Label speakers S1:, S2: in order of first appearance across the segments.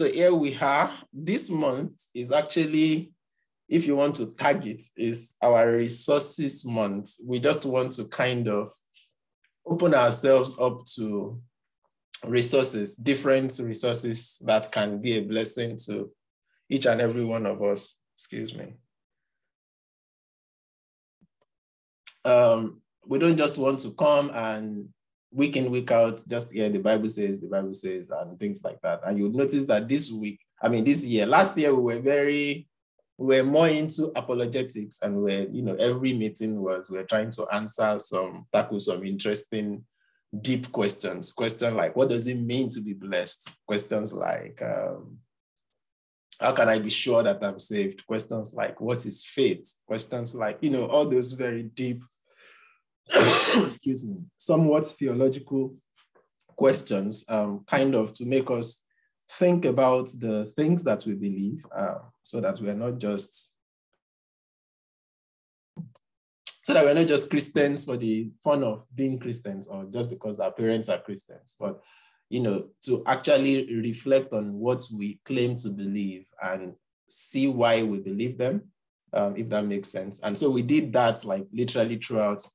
S1: So here we are. This month is actually, if you want to tag it, is our resources month. We just want to kind of open ourselves up to resources, different resources that can be a blessing to each and every one of us. Excuse me. Um, we don't just want to come and week in, week out, just yeah, the Bible says, the Bible says, and things like that. And you'll notice that this week, I mean, this year, last year, we were very, we were more into apologetics and we're, you know, every meeting was, we we're trying to answer some, tackle some interesting, deep questions. Questions like, what does it mean to be blessed? Questions like, um, how can I be sure that I'm saved? Questions like, what is faith? Questions like, you know, all those very deep excuse me, somewhat theological questions, um, kind of to make us think about the things that we believe uh, so that we're not just so that we're not just Christians for the fun of being Christians or just because our parents are Christians, but you know, to actually reflect on what we claim to believe and see why we believe them, um, if that makes sense. And so we did that like literally throughout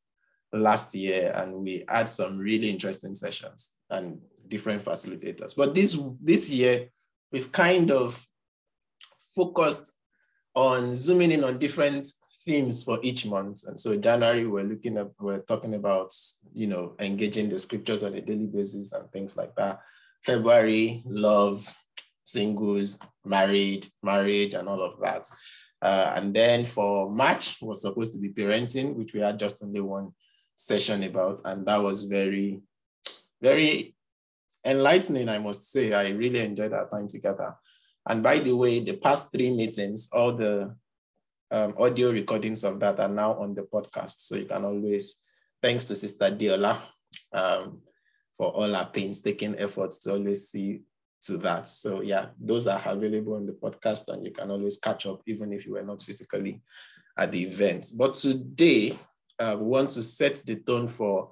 S1: last year and we had some really interesting sessions and different facilitators. But this, this year, we've kind of focused on zooming in on different themes for each month. And so January, we're looking at, we're talking about, you know, engaging the scriptures on a daily basis and things like that. February, love, singles, married, marriage, and all of that. Uh, and then for March was supposed to be parenting, which we had just only one session about, and that was very, very enlightening, I must say. I really enjoyed our time together. And by the way, the past three meetings, all the um, audio recordings of that are now on the podcast. So you can always, thanks to Sister Diola um, for all our painstaking efforts to always see to that. So yeah, those are available on the podcast and you can always catch up even if you were not physically at the event. But today, uh, we want to set the tone for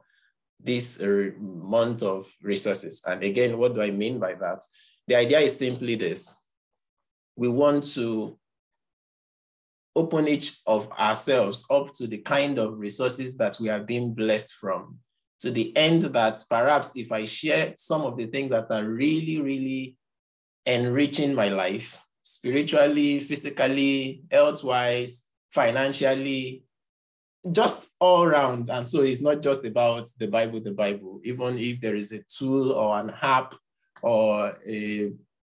S1: this uh, month of resources. And again, what do I mean by that? The idea is simply this. We want to open each of ourselves up to the kind of resources that we are being blessed from, to the end that perhaps if I share some of the things that are really, really enriching my life, spiritually, physically, health-wise, financially, just all around. And so it's not just about the Bible, the Bible, even if there is a tool or an app or a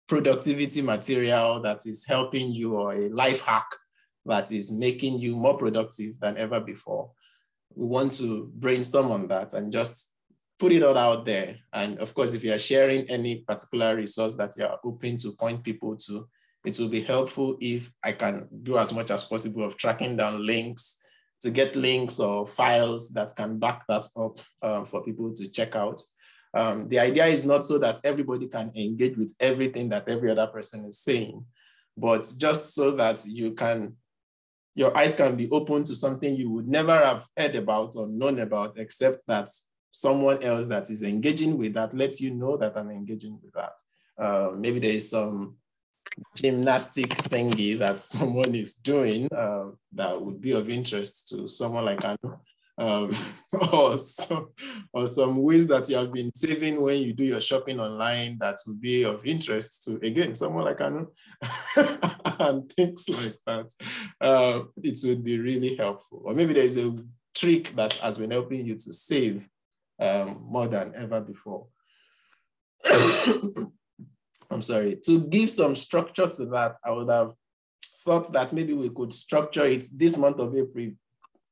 S1: productivity material that is helping you or a life hack that is making you more productive than ever before. We want to brainstorm on that and just put it all out there. And of course, if you are sharing any particular resource that you are open to point people to, it will be helpful if I can do as much as possible of tracking down links to get links or files that can back that up um, for people to check out. Um, the idea is not so that everybody can engage with everything that every other person is saying, but just so that you can, your eyes can be open to something you would never have heard about or known about, except that someone else that is engaging with that lets you know that I'm engaging with that. Uh, maybe there is some gymnastic thingy that someone is doing uh, that would be of interest to someone like Anu. Um, or, some, or some ways that you have been saving when you do your shopping online that would be of interest to, again, someone like Anu and things like that. Uh, it would be really helpful. Or maybe there's a trick that has been helping you to save um, more than ever before. I'm sorry, to give some structure to that, I would have thought that maybe we could structure it this month of April.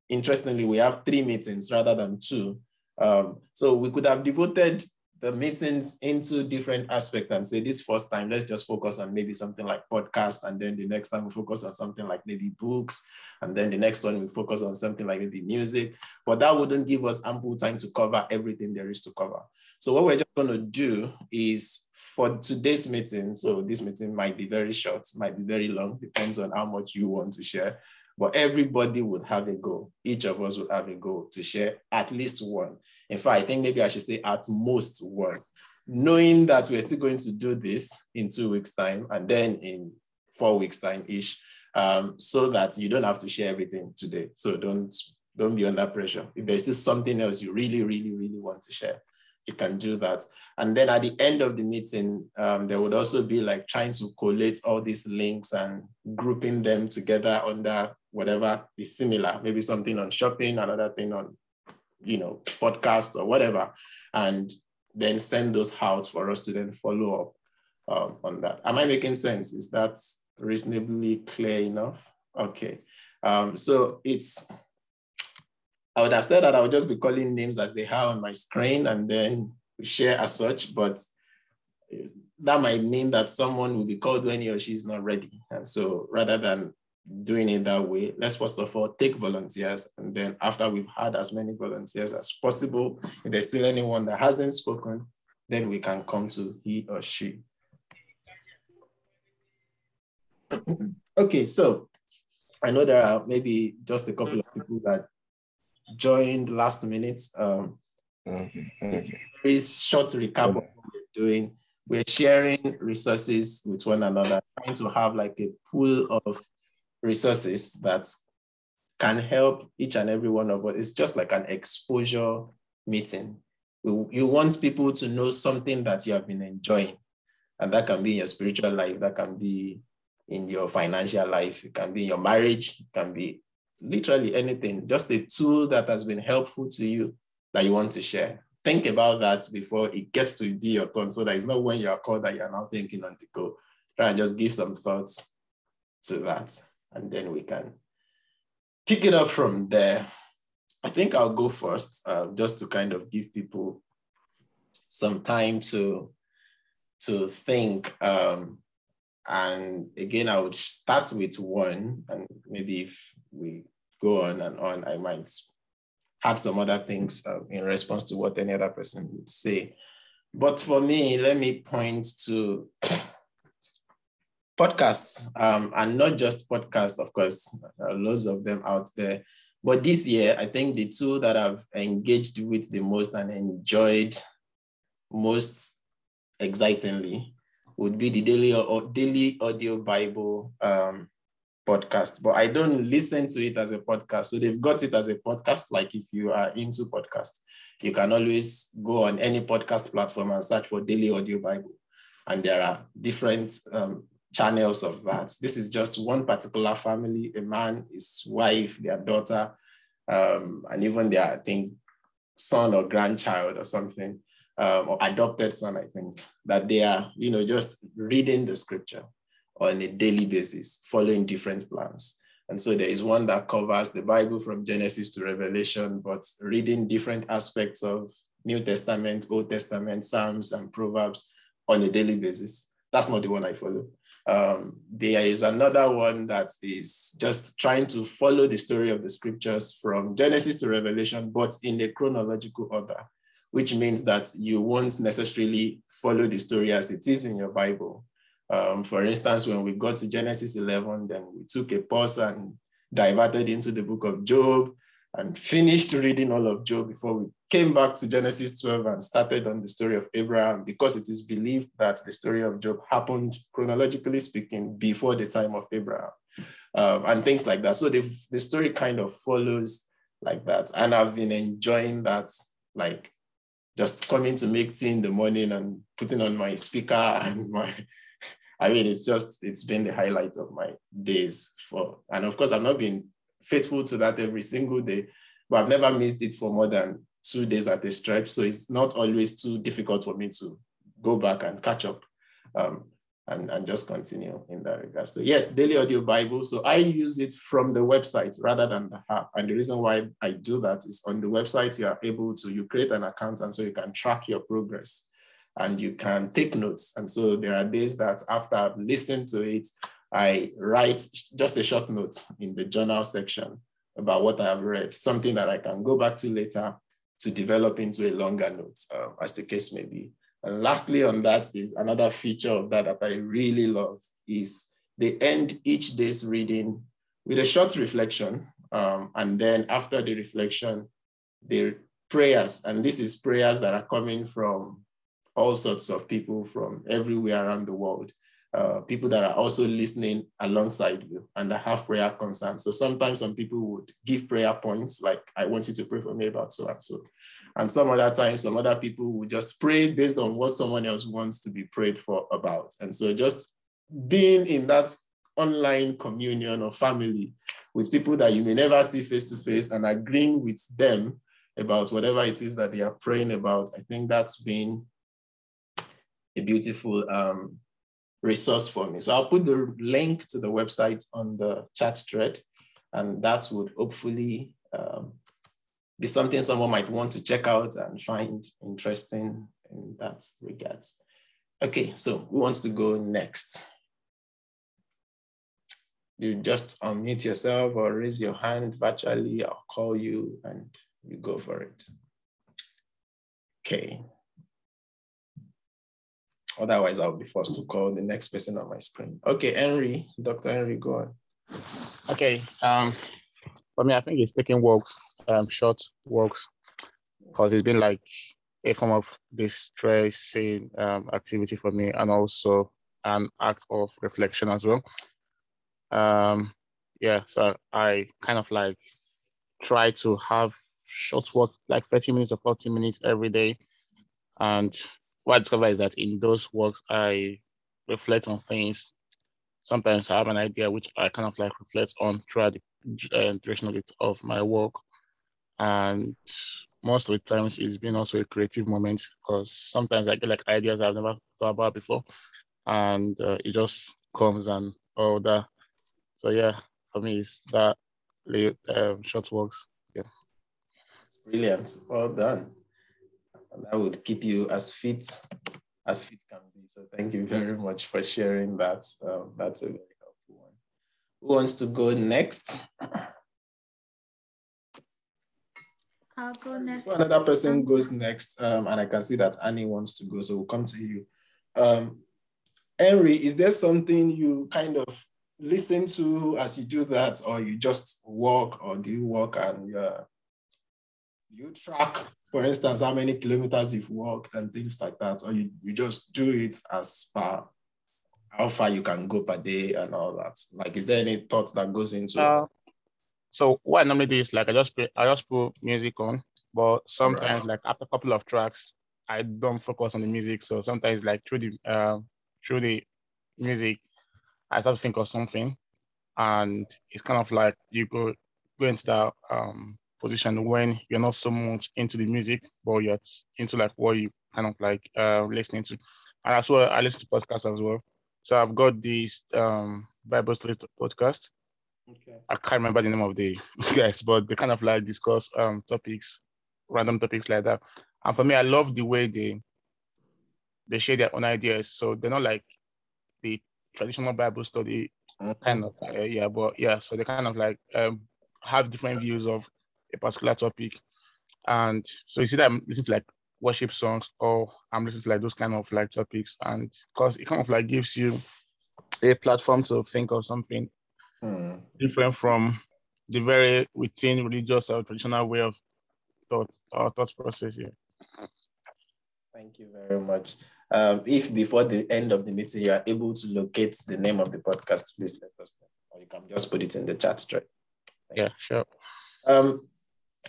S1: Interestingly, we have three meetings rather than two. Um, so we could have devoted the meetings into different aspects and say this first time, let's just focus on maybe something like podcast. And then the next time we focus on something like maybe books. And then the next one we focus on something like maybe music. But that wouldn't give us ample time to cover everything there is to cover. So what we're just going to do is for today's meeting, so this meeting might be very short, might be very long, depends on how much you want to share, but everybody would have a goal. Each of us would have a goal to share at least one. In fact, I think maybe I should say at most one. knowing that we're still going to do this in two weeks' time and then in four weeks' time ish, um, so that you don't have to share everything today. So don't don't be under pressure. If there's still something else you really, really, really want to share, you can do that. And then at the end of the meeting, um, there would also be like trying to collate all these links and grouping them together under whatever is similar, maybe something on shopping, another thing on, you know, podcast or whatever, and then send those out for us to then follow up um, on that. Am I making sense? Is that reasonably clear enough? Okay. Um, so it's I would have said that I would just be calling names as they are on my screen and then share as such, but that might mean that someone will be called when he or she is not ready. And so rather than doing it that way, let's first of all take volunteers. And then after we've had as many volunteers as possible, if there's still anyone that hasn't spoken, then we can come to he or she. okay, so I know there are maybe just a couple of people that joined last minute. Um, okay. Okay. Very short recap of what we're doing. We're sharing resources with one another, trying to have like a pool of resources that can help each and every one of us. It's just like an exposure meeting. You want people to know something that you have been enjoying. And that can be in your spiritual life, that can be in your financial life, it can be in your marriage, it can be literally anything, just a tool that has been helpful to you that you want to share. Think about that before it gets to be your turn so that it's not when you are called that you're now thinking on the go. Try and just give some thoughts to that, and then we can pick it up from there. I think I'll go first, uh, just to kind of give people some time to to think um, and again, I would start with one, and maybe if we go on and on, I might add some other things uh, in response to what any other person would say. But for me, let me point to podcasts, um, and not just podcasts, of course, loads of them out there. But this year, I think the two that I've engaged with the most and enjoyed most excitingly would be the daily or daily audio Bible um, podcast. But I don't listen to it as a podcast. So they've got it as a podcast. Like if you are into podcast, you can always go on any podcast platform and search for daily audio Bible. And there are different um, channels of that. This is just one particular family, a man, his wife, their daughter, um, and even their, I think, son or grandchild or something um, or adopted son, I think, that they are, you know, just reading the scripture on a daily basis, following different plans. And so there is one that covers the Bible from Genesis to Revelation, but reading different aspects of New Testament, Old Testament, Psalms, and Proverbs on a daily basis. That's not the one I follow. Um, there is another one that is just trying to follow the story of the scriptures from Genesis to Revelation, but in a chronological order which means that you won't necessarily follow the story as it is in your Bible. Um, for instance, when we got to Genesis 11, then we took a pause and diverted into the book of Job and finished reading all of Job before we came back to Genesis 12 and started on the story of Abraham because it is believed that the story of Job happened, chronologically speaking, before the time of Abraham um, and things like that. So the, the story kind of follows like that. And I've been enjoying that, like just coming to make tea in the morning and putting on my speaker and my I mean it's just it's been the highlight of my days for and of course I've not been faithful to that every single day, but I've never missed it for more than two days at a stretch. So it's not always too difficult for me to go back and catch up. Um, and, and just continue in that regard. So yes, daily audio Bible. So I use it from the website rather than the app. And the reason why I do that is on the website, you are able to, you create an account and so you can track your progress and you can take notes. And so there are days that after I've listened to it, I write just a short note in the journal section about what I have read, something that I can go back to later to develop into a longer note, uh, as the case may be. And lastly on that is another feature of that that I really love is they end each day's reading with a short reflection. Um, and then after the reflection, the prayers, and this is prayers that are coming from all sorts of people from everywhere around the world. Uh, people that are also listening alongside you and that have prayer concerns. So sometimes some people would give prayer points, like, I want you to pray for me about so and so. And some other times, some other people would just pray based on what someone else wants to be prayed for about. And so just being in that online communion or family with people that you may never see face to face and agreeing with them about whatever it is that they are praying about, I think that's been a beautiful um, resource for me. So I'll put the link to the website on the chat thread, and that would hopefully um, be something someone might want to check out and find interesting in that regards. Okay, so who wants to go next? You just unmute yourself or raise your hand virtually. I'll call you and you go for it. Okay. Otherwise, I'll be forced to call the next person on my screen. Okay, Henry, Dr. Henry, go on.
S2: Okay. Um, for me, I think it's taking walks, um, short walks, because it's been like a form of distressing um, activity for me and also an act of reflection as well. Um, yeah, so I kind of like try to have short walks, like 30 minutes or 40 minutes every day. And what I discover is that in those walks, I reflect on things. Sometimes I have an idea which I kind of like reflect on throughout the uh, duration of, it, of my work. And most of the times it's been also a creative moment because sometimes I get like ideas I've never thought about before. And uh, it just comes and all that. So yeah, for me, it's that um, short works. Yeah.
S1: Brilliant. Well done. And that would keep you as fit as fit can be. So thank you very much for sharing that. Um, that's a very helpful one. Who wants to go next?
S3: I'll go next.
S1: Before another person goes next, um, and I can see that Annie wants to go, so we'll come to you. Um, Henry, is there something you kind of listen to as you do that, or you just walk, or do you walk and uh, you track, for instance, how many kilometers you've walked and things like that, or you, you just do it as far, how far you can go per day and all that? Like, is there any thoughts that goes into
S2: uh, So what I normally do is like I just put I just put music on, but sometimes right. like after a couple of tracks, I don't focus on the music. So sometimes like through the uh, through the music, I start to think of something, and it's kind of like you go go into that um, position when you're not so much into the music, but you're into like what you kind of like uh, listening to. And as well, I listen to podcasts as well. So I've got this um, Bible study podcast. Okay. I can't remember the name of the guys, but they kind of like discuss um, topics, random topics like that. And for me, I love the way they they share their own ideas. So they're not like the traditional Bible study mm-hmm. kind of uh, yeah, but yeah, so they kind of like um, have different views of a particular topic. And so you see that I'm listening to like worship songs or I'm listening to like those kind of like topics. And because it kind of like gives you a platform to think of something mm. different from the very within religious or traditional way of thought or thought process here.
S1: Thank you very much. Um, if before the end of the meeting you are able to locate the name of the podcast, please let us know. Or you can just put it in the chat straight.
S2: Yeah, sure.
S1: Um,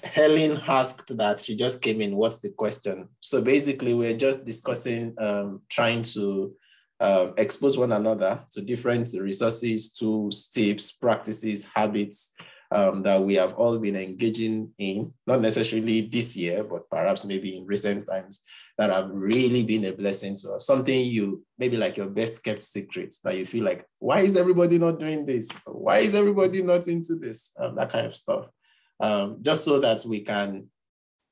S1: Helen asked that she just came in. What's the question? So basically, we're just discussing, um, trying to uh, expose one another to different resources, tools, tips, practices, habits um, that we have all been engaging in, not necessarily this year, but perhaps maybe in recent times, that have really been a blessing to us. Something you maybe like your best kept secret that you feel like, why is everybody not doing this? Why is everybody not into this? Um, that kind of stuff um, just so that we can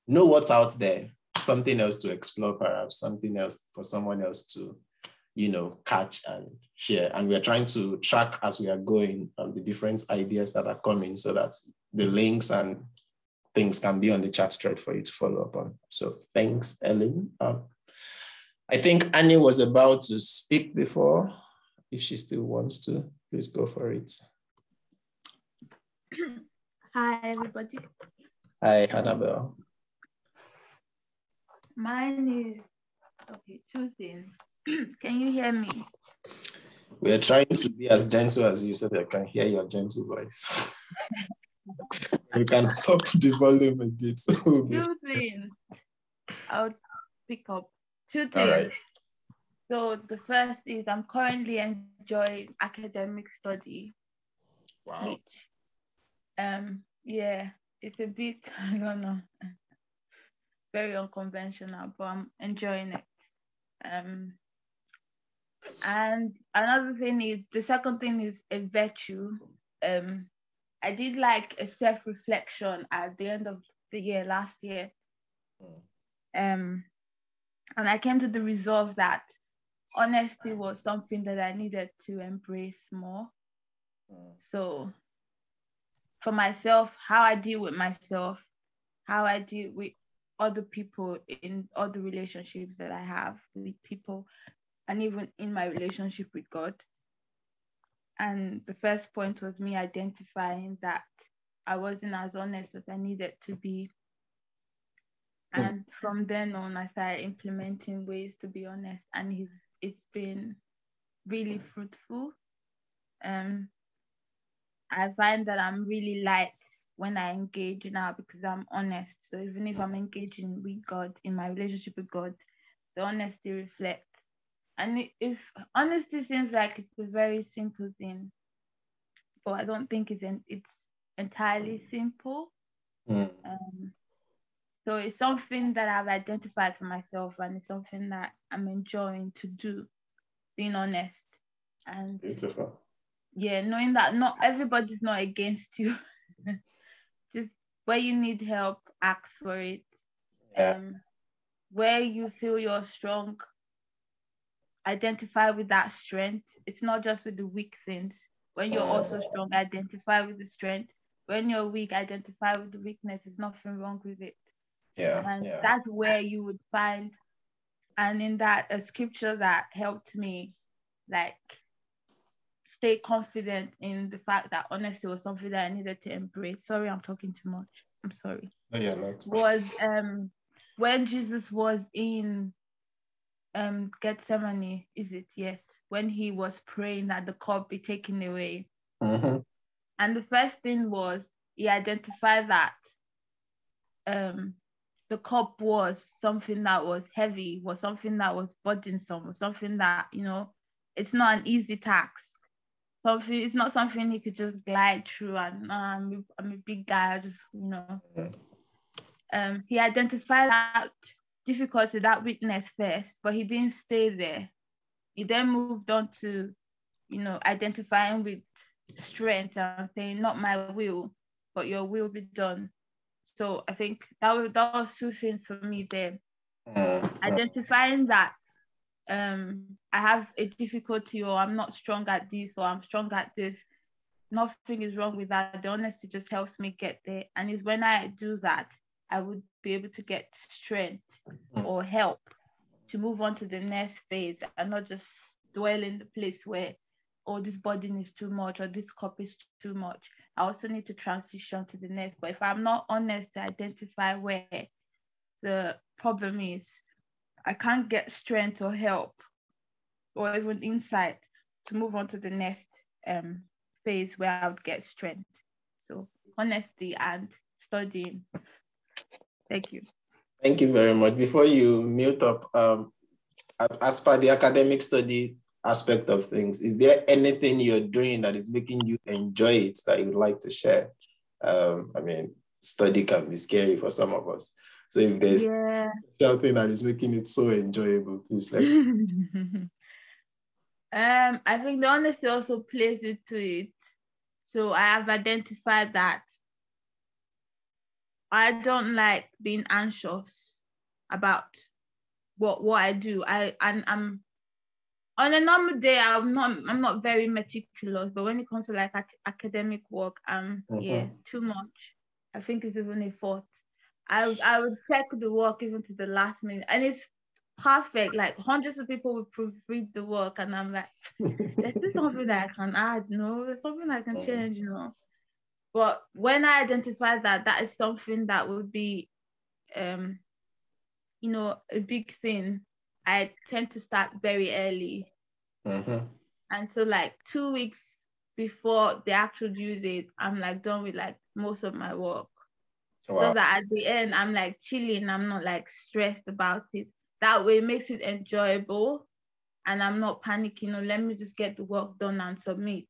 S1: know what's out there, something else to explore, perhaps something else for someone else to, you know, catch and share. And we're trying to track as we are going um, the different ideas that are coming so that the links and things can be on the chat thread for you to follow up on. So thanks, Ellen. Um, I think Annie was about to speak before. If she still wants to, please go for it.
S3: Hi, everybody.
S1: Hi, Annabelle.
S3: Mine is Okay, two things. Can you hear me?
S1: We're trying to be as gentle as you so that I can hear your gentle voice. you can up the volume a bit. Be-
S3: Two things. I'll pick up. Two things.
S1: All right.
S3: So the first is I'm currently enjoying academic study,
S1: Wow.
S3: which um yeah, it's a bit I don't know, very unconventional, but I'm enjoying it. Um and another thing is the second thing is a virtue. Um I did like a self-reflection at the end of the year last year. Um and I came to the resolve that honesty was something that I needed to embrace more. So, for myself, how I deal with myself, how I deal with other people in other relationships that I have with people, and even in my relationship with God. And the first point was me identifying that I wasn't as honest as I needed to be.
S1: Hmm.
S3: And from then on, I started implementing ways to be honest, and it's, it's been really fruitful. Um, I find that I'm really light when I engage now because I'm honest. So even if I'm engaging with God in my relationship with God, the honesty reflects. And if honesty seems like it's a very simple thing, but I don't think it's en- it's entirely simple.
S1: Mm.
S3: Um, so it's something that I've identified for myself, and it's something that I'm enjoying to do, being honest. And
S1: Beautiful.
S3: yeah, knowing that not everybody's not against you. Just where you need help, ask for it.
S1: Yeah.
S3: Um, where you feel you're strong, identify with that strength. It's not just with the weak things. When you're also strong, identify with the strength. When you're weak, identify with the weakness. There's nothing wrong with it.
S1: Yeah.
S3: And
S1: yeah.
S3: that's where you would find, and in that, a scripture that helped me, like, stay confident in the fact that honesty was something that I needed to embrace. Sorry, I'm talking too much. I'm sorry.
S1: No, you're not.
S3: Was um when Jesus was in um Gethsemane, is it? Yes. When he was praying that the cup be taken away.
S1: Mhm.
S3: And the first thing was he identified that um the cup was something that was heavy, was something that was burdensome, was something that, you know, it's not an easy task. Something it's not something he could just glide through and "Nah, I'm, a- I'm a big guy, I just, you know. Um, he identified that difficulty, that weakness first, but he didn't stay there. He then moved on to, you know, identifying with strength and saying, not my will, but your will be done. So I think that was, that was two things for me there.
S1: Mm.
S3: Identifying that um, I have a difficulty or I'm not strong at this or I'm strong at this. Nothing is wrong with that. The honesty just helps me get there. And it's when I do that, I would be able to get strength or help to move on to the next phase and not just dwell in the place where, oh, this burden is too much or this cup is too much. I also need to transition to the next. But if I'm not honest to identify where the problem is, I can't get strength or help or even insight to move on to the next um, phase where I would get strength. So honesty and studying. Thank you.
S1: Thank you very much. Before you mute up, um, as per the academic study aspect of things, is there anything you're doing that is making you enjoy it that you would like to share? Um, I mean, study can be scary for some of us. So if there's
S3: Yeah.
S1: something that is making it so enjoyable, please let's.
S3: um, I think the honesty also plays into it. So I have identified that I don't like being anxious about what what I do. I and I'm on a normal day. I'm not I'm not very meticulous, but when it comes to like ac- academic work, um, yeah,
S1: Mhm.
S3: too much. I think it's even a fault. I I would check the work even to the last minute, and it's perfect. Like hundreds of people will proofread the work, and I'm like, there's something that I can add, no, there's something I can
S1: Mhm.
S3: change, you know. But when I identify that that is something that would be, um, you know, a big thing, I tend to start very early.
S1: Mm-hmm.
S3: And so like two weeks before the actual due date, I'm like done with like most of my work.
S1: Wow.
S3: So that at the end I'm like chilling, I'm not like stressed about it. That way it makes it enjoyable and I'm not panicking or let me just get the work done and submit.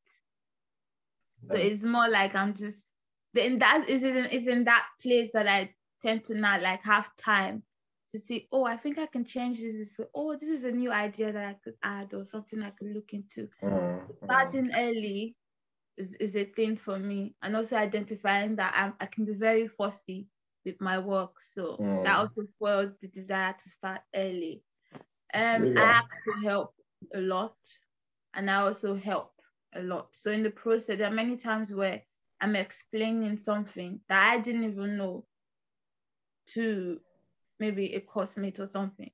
S3: So
S1: Yeah.
S3: it's more like I'm just then that is in is in that place that I tend to not like have time to see, oh, I think I can change this this way. Oh, this is a new idea that I could add or something I could look into.
S1: Mm, mm.
S3: Starting early is, is a thing for me. And also identifying that I'm, I can be very fussy with my work. So
S1: Mm.
S3: that also spoils the desire to start early. Um,
S1: really
S3: I ask to help a lot and I also help a lot. So in the process, there are many times where I'm explaining something that I didn't even know to maybe a coursemate or something.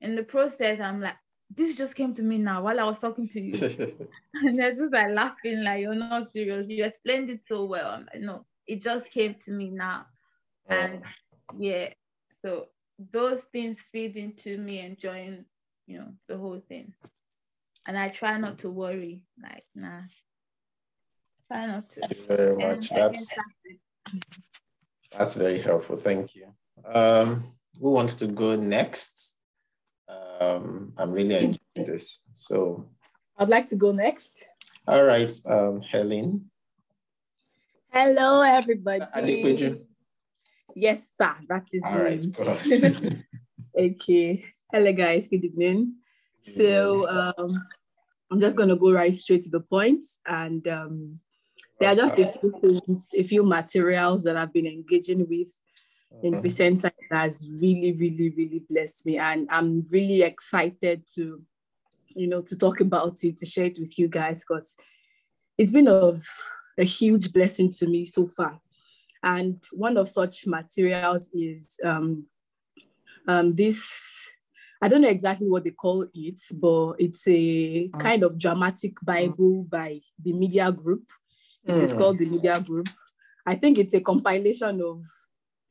S3: In the process, I'm like, this just came to me now while I was talking to you. and they're just like laughing, like, you're not serious. You explained it so well. I'm like, no, it just came to me now. Oh. And yeah, so those things feed into me enjoying, you know, the whole thing. And I try not to worry, like, nah. Try not to.
S1: Thank you very much.
S3: I
S1: That's
S3: that's
S1: that's very helpful. Thank you. Um, who wants to go next? Um, I'm really enjoying this. So,
S4: I'd like to go next.
S1: all right, um, Helen.
S4: Hello, everybody.
S1: Adequate.
S4: Yes, sir. That is
S1: All right,
S4: me.
S1: go
S4: okay. Hello, guys. Good evening. So, um, I'm just going to go right straight to the point. And um, there are just a few things, a few materials that I've been engaging with in recent time that has really, really, really blessed me. And I'm really excited to, you know, to talk about it, to share it with you guys, because it's been of a huge blessing to me so far. And one of such materials is um, um, this, I don't know exactly what they call it, but it's a kind of dramatic Bible by the Media Group. It is
S1: Mm.
S4: called the Media Group. I think it's a compilation of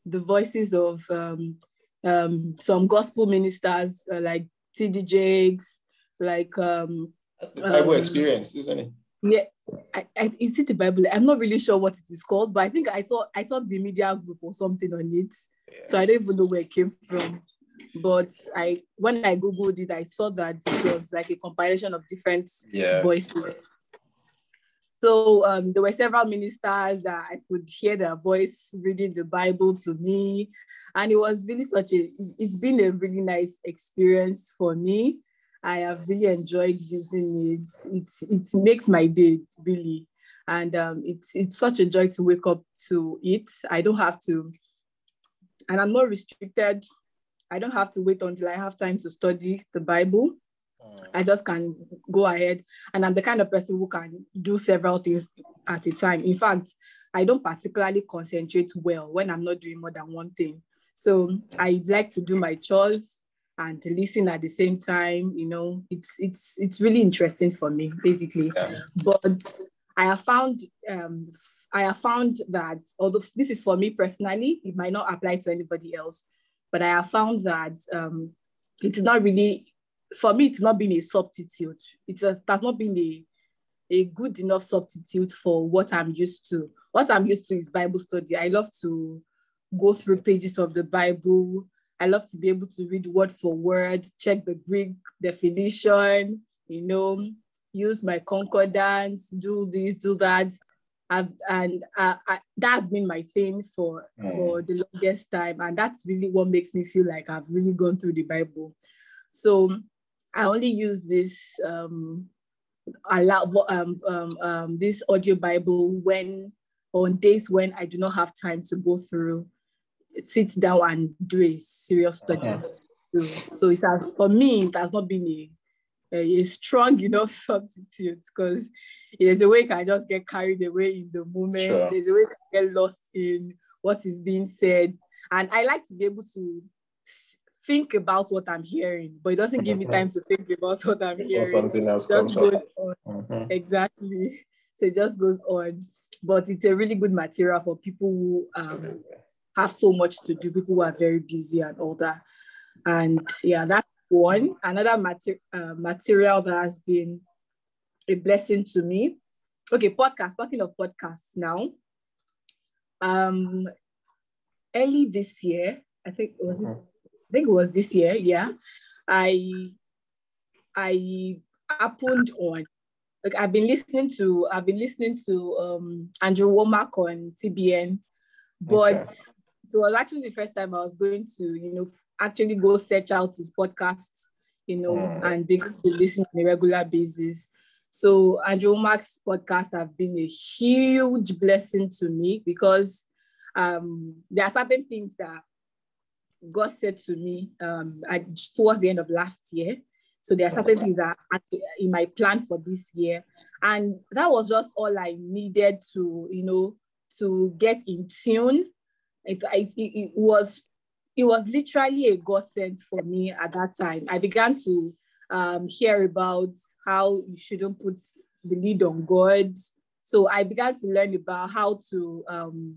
S4: the voices of um, um, some gospel ministers uh, like T.D. Jakes, like um,
S1: That's the Bible
S4: Um,
S1: experience, isn't it?
S4: yeah, I, I, is it the Bible? I'm not really sure what it is called, but I think I thought I thought the media group or something on it. So I don't even know where it came from. But I when I googled it, I saw that it was like a compilation of different
S1: Yes.
S4: voices. So um, there were several ministers that I could hear their voice reading the Bible to me, and it was really such a. it's- been a really nice experience for me. I have really enjoyed using it. It it makes my day really, and um, it's it's such a joy to wake up to it. I don't have to, and I'm not restricted. I don't have to wait until I have time to study the Bible.
S1: Mm.
S4: I just can go ahead. And I'm the kind of person who can do several things at a time. In fact, I don't particularly concentrate well when I'm not doing more than one thing. So I like to do my chores and listen at the same time. You know, it's it's it's really interesting for me, basically.
S1: Yeah.
S4: But I have found um, I have found that although this is for me personally, it might not apply to anybody else. But I have found that um, it's not really for me, it's not been a substitute. It has, that's not been a, a good enough substitute for what I'm used to. What I'm used to is Bible study. I love to go through pages of the Bible. I love to be able to read word for word, check the Greek definition, you know, use my concordance, do this, do that. And, and uh, I, that's been my thing for,
S1: Mm.
S4: for the longest time. And that's really what makes me feel like I've really gone through the Bible. So I only use this um, allow um, um, um, this audio Bible when on days when I do not have time to go through, sit down and do a serious study. So, so it has for me it has not been a a, a strong enough substitute because there's a way you can just get carried away in the moment.
S1: Sure.
S4: There's a way you can get lost in what is being said, and I like to be able to think about what I'm hearing, but it doesn't give me
S1: Mhm.
S4: time to think about what I'm hearing.
S1: Or something else comes up. Mhm.
S4: Exactly. So it just goes on. But it's a really good material for people who um, have so much to do, people who are very busy and all that. And yeah, that's one, another mater- uh, material that has been a blessing to me. Okay, podcast, talking of podcasts now. Um, early this year, I think it was,
S1: Mhm.
S4: I think it was this year, yeah. I I happened on like I've been listening to I've been listening to um Andrew Wommack on TBN, but
S1: Okay.
S4: it was actually the first time I was going to, you know, actually go search out his podcasts, you know,
S1: Mm.
S4: and begin to listen on a regular basis. So Andrew Wommack's podcast have been a huge blessing to me because um, there are certain things that God said to me um, at, towards the end of last year. So there are certain things that are in my plan for this year. And that was just all I needed to, you know, to get in tune. It, it, it was it was literally a godsend for me at that time. I began to um, hear about how you shouldn't put the lead on God. So I began to learn about how to um,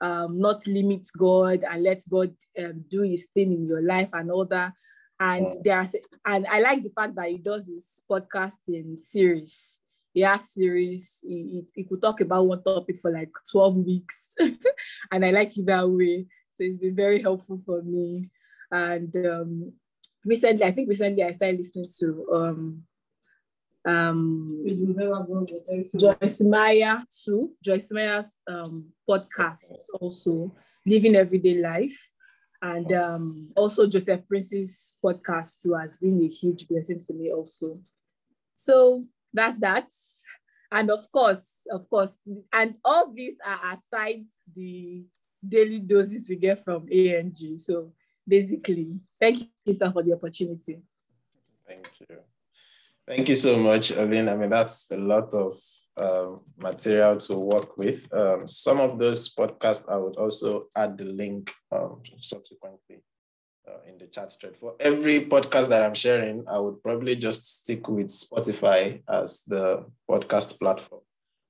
S4: um, not limit God and let God um, do His thing in your life and all that. And there's and I like the fact that he does this podcasting series. He has series. He, he, he could talk about one topic for like 12 weeks. and I like it that way. So it's been very helpful for me. And um, recently, I think recently I started listening to um, um, Joyce Meyer too. Joyce Meyer's um, podcast also, Living Everyday Life. And um, also Joseph Prince's podcast too has been a huge blessing for me also. So that's that. And of course, of course, and all these are aside the daily doses we get from ANG. So basically, thank you, sir, for the opportunity.
S1: Thank you. Thank you so much, Olin. I mean, that's a lot of um, material to work with. Um, some of those podcasts, I would also add the link um, subsequently uh, in the chat thread. For every podcast that I'm sharing, I would probably just stick with Spotify as the podcast platform.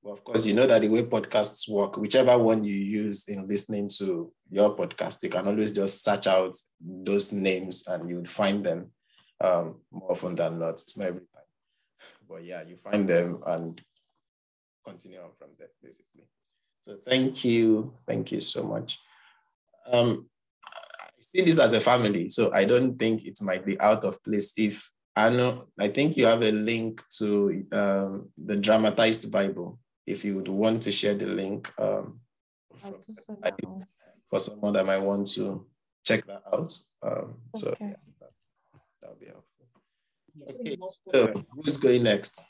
S1: Of course, you know that the way podcasts work, whichever one you use in listening to your podcast, you can always just search out those names and you would find them um, more often than not. It's not every time. But yeah, you find them and continue on from there, basically. So thank you. Thank you so much. Um, I see this as a family, so I don't think it might be out of place if I know, I think you have a link to um, the dramatized Bible. If you would want to share the link um, from-
S5: so
S1: I- for someone that might want to check that out. Um, so
S5: Okay.
S1: yeah, that, that'll be helpful. Okay, so who's going next?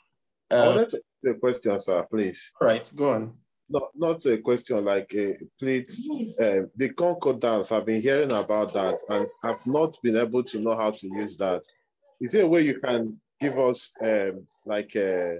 S6: I
S1: Uh,
S6: wanted to ask you a question, sir, please.
S1: all right, go on.
S6: Not not a question like a please. Uh, the concordance. I've been hearing about that and I've not been able to know how to use that. Is there a way you can give us um, like a,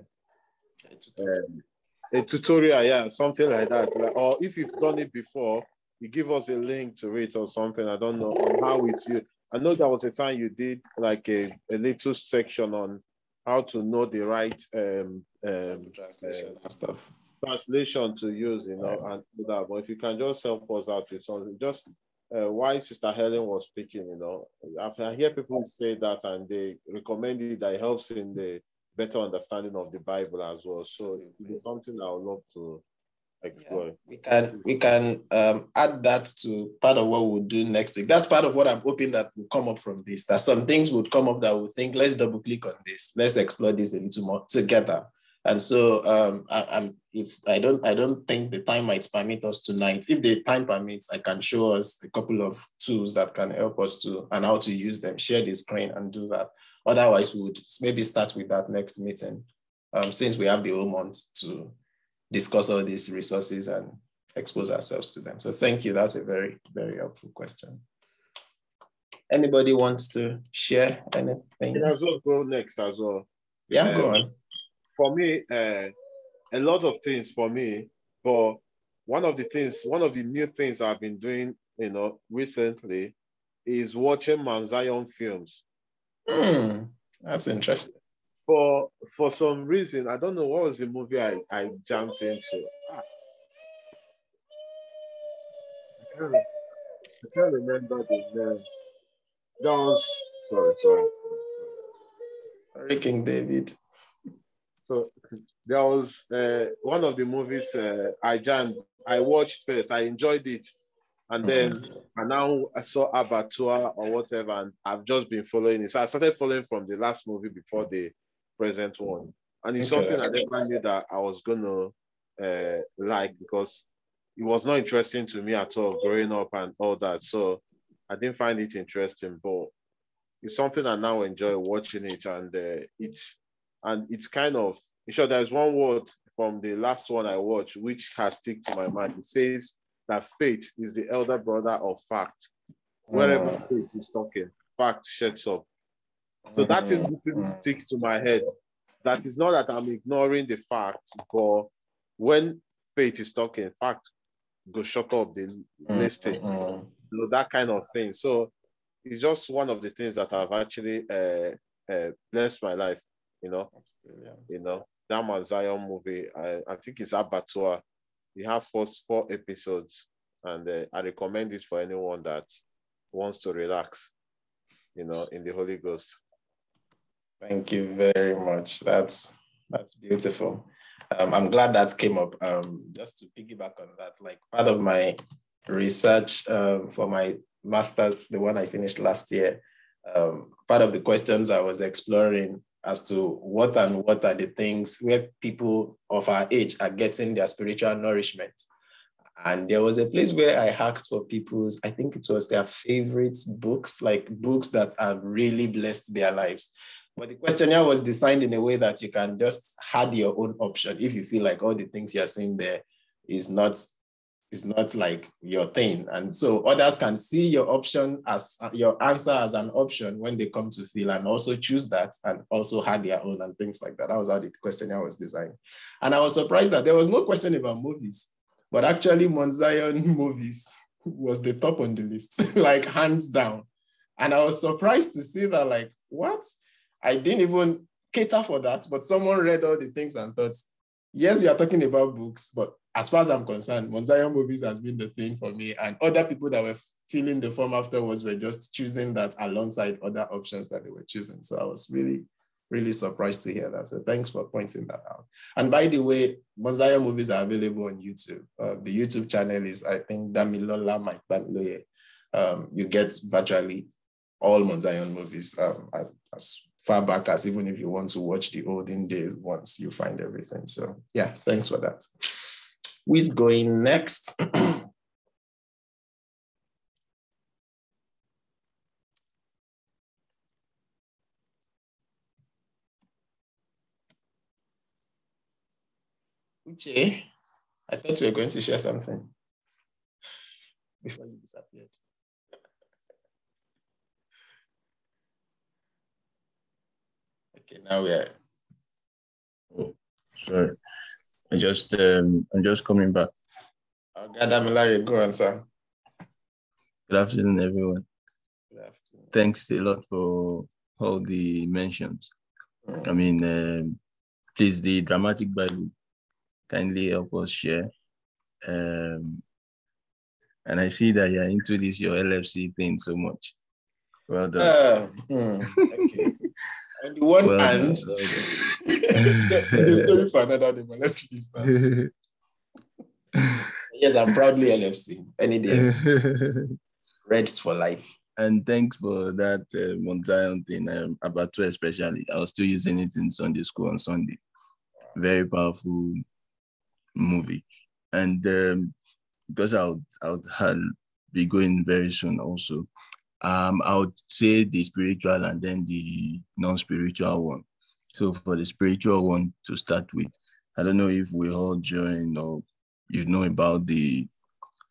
S6: um, a tutorial, yeah, something like that, like, or if you've done it before, you give us a link to it or something. I don't know how it's used. I know there was a time you did like a, a little section on how to know the right um, um,
S1: Translation and stuff.
S6: translation to use, you know, and do that. But if you can just help us out with something, just uh, why Sister Helen was speaking, you know, after I hear people say that and they recommend it, that it helps in the better understanding of the Bible as well. So it's something I would love to explore.
S1: We can we can um, add that to part of what we'll do next week. That's part of what I'm hoping that will come up from this. That some things would come up that we'll think, let's double click on this, let's explore this a little more together. And so um, I, I'm if I don't I don't think the time might permit us tonight. If the time permits, I can show us a couple of tools that can help us to and how to use them, share the screen and do that. Otherwise, we would maybe start with that next meeting, um, since we have the whole month to discuss all these resources and expose ourselves to them. So thank you. That's a very, very helpful question. Anybody wants to share anything?
S6: Can as well go next as well.
S1: Yeah, go
S6: Um,
S1: on.
S6: for me, uh, a lot of things for me, but one of the things, one of the new things I've been doing, you know, recently is watching Mount Zion films.
S1: Hmm, that's interesting.
S6: For for some reason, I don't know what was the movie I, I jumped into. Ah. I can't, I can't remember the name. That was sorry, sorry.
S1: Sorry, King David.
S6: So there was uh, one of the movies uh, I jammed. I watched first. I enjoyed it, and then
S1: Mm-hmm.
S6: and now I saw Abattoir or whatever, and I've just been following it. So I started following from the last movie before the present one, and it's
S1: Okay.
S6: something I never knew that I was gonna uh, like because it was not interesting to me at all growing up and all that. So I didn't find it interesting, but it's something I now enjoy watching it, and uh, it's and it's kind of in short. There's one word from the last one I watched which has stick to my mind. It says that faith is the elder brother of fact. Wherever
S1: Mm.
S6: faith is talking, fact shuts up. So that is
S1: Mm,
S6: didn't
S1: mm.
S6: stick to my head. That is not that I'm ignoring the fact, but when faith is talking, fact go shut up the
S1: Mm,
S6: listing.
S1: mm,
S6: You know, that kind of thing. So it's just one of the things that have actually uh, uh, blessed my life. You know, you know that Mount Zion movie. I, I think it's Abattoir. It has first four episodes, and uh, I recommend it for anyone that wants to relax. You know, in the Holy Ghost.
S1: Thank you very much. That's that's beautiful. Um, I'm glad that came up. Um, just to piggyback on that, like part of my research um, for my master's, the one I finished last year, um, part of the questions I was exploring as to what and what are the things where people of our age are getting their spiritual nourishment. And there was a place where I asked for people's, I think it was their favorite books, like books that have really blessed their lives. But the questionnaire was designed in a way that you can just add your own option if you feel like all the things you're seeing there is not is not like your thing. And so others can see your option as uh, your answer as an option when they come to feel and also choose that and also add their own and things like that. That was how the questionnaire was designed. And I was surprised that there was no question about movies, but actually Mount Zion movies was the top on the list, like hands down. And I was surprised to see that, like, what? I didn't even cater for that, but someone read all the things and thought, yes, we are talking about books, but as far as I'm concerned, Mount movies has been the thing for me. And other people that were filling the form afterwards were just choosing that alongside other options that they were choosing. So I was really, really surprised to hear that. So thanks for pointing that out. And by the way, Mount movies are available on YouTube. Uh, the YouTube channel is, I think, Damilola Mike Bamiloye. Um, you get virtually all Mount Zion movies um, as far back as even if you want to watch the olden days once you find everything. So yeah, thanks for that. Who is going next? Uche, I thought we were going to share something before you disappeared. Okay, now we are.
S5: Oh, sorry. I just um I'm just coming back.
S1: Gadamilari, go on, sir.
S5: Good afternoon, everyone.
S1: Good afternoon.
S5: Thanks a lot for all the mentions.
S1: Mm.
S5: I mean, um, please, the dramatic Bible, kindly help us share. Um, and I see that you're into this your LFC thing so much. Well done.
S1: Uh, mm, okay. On the one
S5: Well
S1: hand, it's a story for another day, but let's leave that. yes, I'm proudly LFC. Any day, Reds for life.
S5: and thanks for that uh, Mount Zion thing um, about two especially. I was still using it in Sunday school on Sunday. Very powerful movie, and um, because I'll, I would have, be going very soon also. Um, I would say the spiritual and then the non-spiritual one. So for the spiritual one to start with, I don't know if we all join or you know about the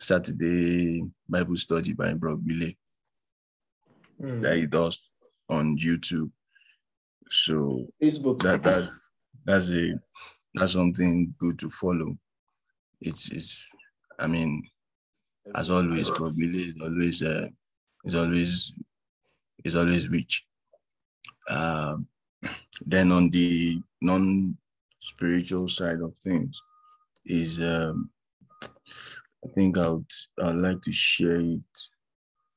S5: Saturday Bible study by Brock Billy
S1: Mm.
S5: that he does on YouTube. So
S1: Facebook.
S5: that that's that's a that's something good to follow. It's it's I mean, as always, probably is always uh is always is always rich. Um then on the non-spiritual side of things is um I think I would I'd like to share it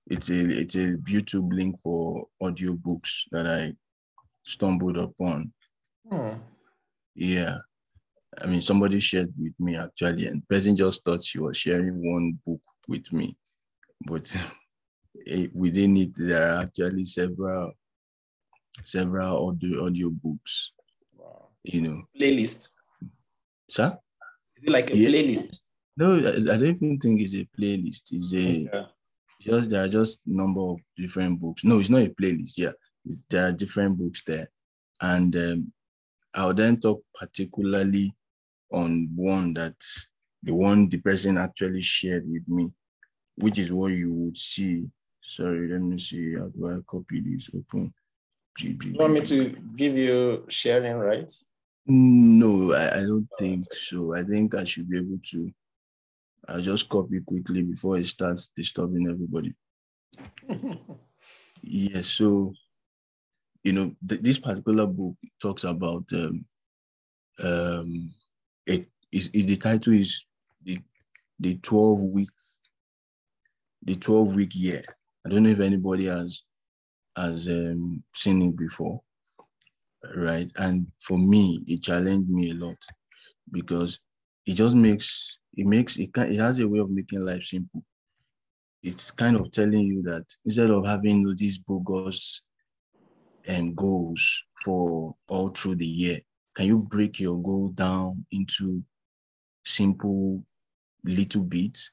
S5: it's a it's a YouTube link for audiobooks that I stumbled upon.
S1: Hmm.
S5: Yeah. I mean, somebody shared with me actually, and person just thought she was sharing one book with me, but within it there are actually several, several audio audio books.
S1: Wow.
S5: You know,
S1: Playlist.
S5: sir.
S1: Is it like a
S5: Yeah.
S1: playlist?
S5: No, I, I don't even think it's a playlist. It's a
S1: Okay.
S5: just there are just number of different books. No, it's not a playlist. Yeah, it's, there are different books there, and um, I'll then talk particularly on one that the one the person actually shared with me, which is what you would see. Sorry, let me see. How do I copy this? Open.
S1: You want me to give you sharing rights?
S5: No, I, I don't think so. I think I should be able to. I'll just copy quickly before it starts disturbing everybody. Yes, so you know th- this particular book talks about um, um, it is is the title is the the twelve week the twelve week year. I don't know if anybody has has um, seen it before, right? And for me, it challenged me a lot because it just makes it makes it it has a way of making life simple it's kind of telling you that instead of having these bogus and goals for all through the year, can you break your goal down into simple little bits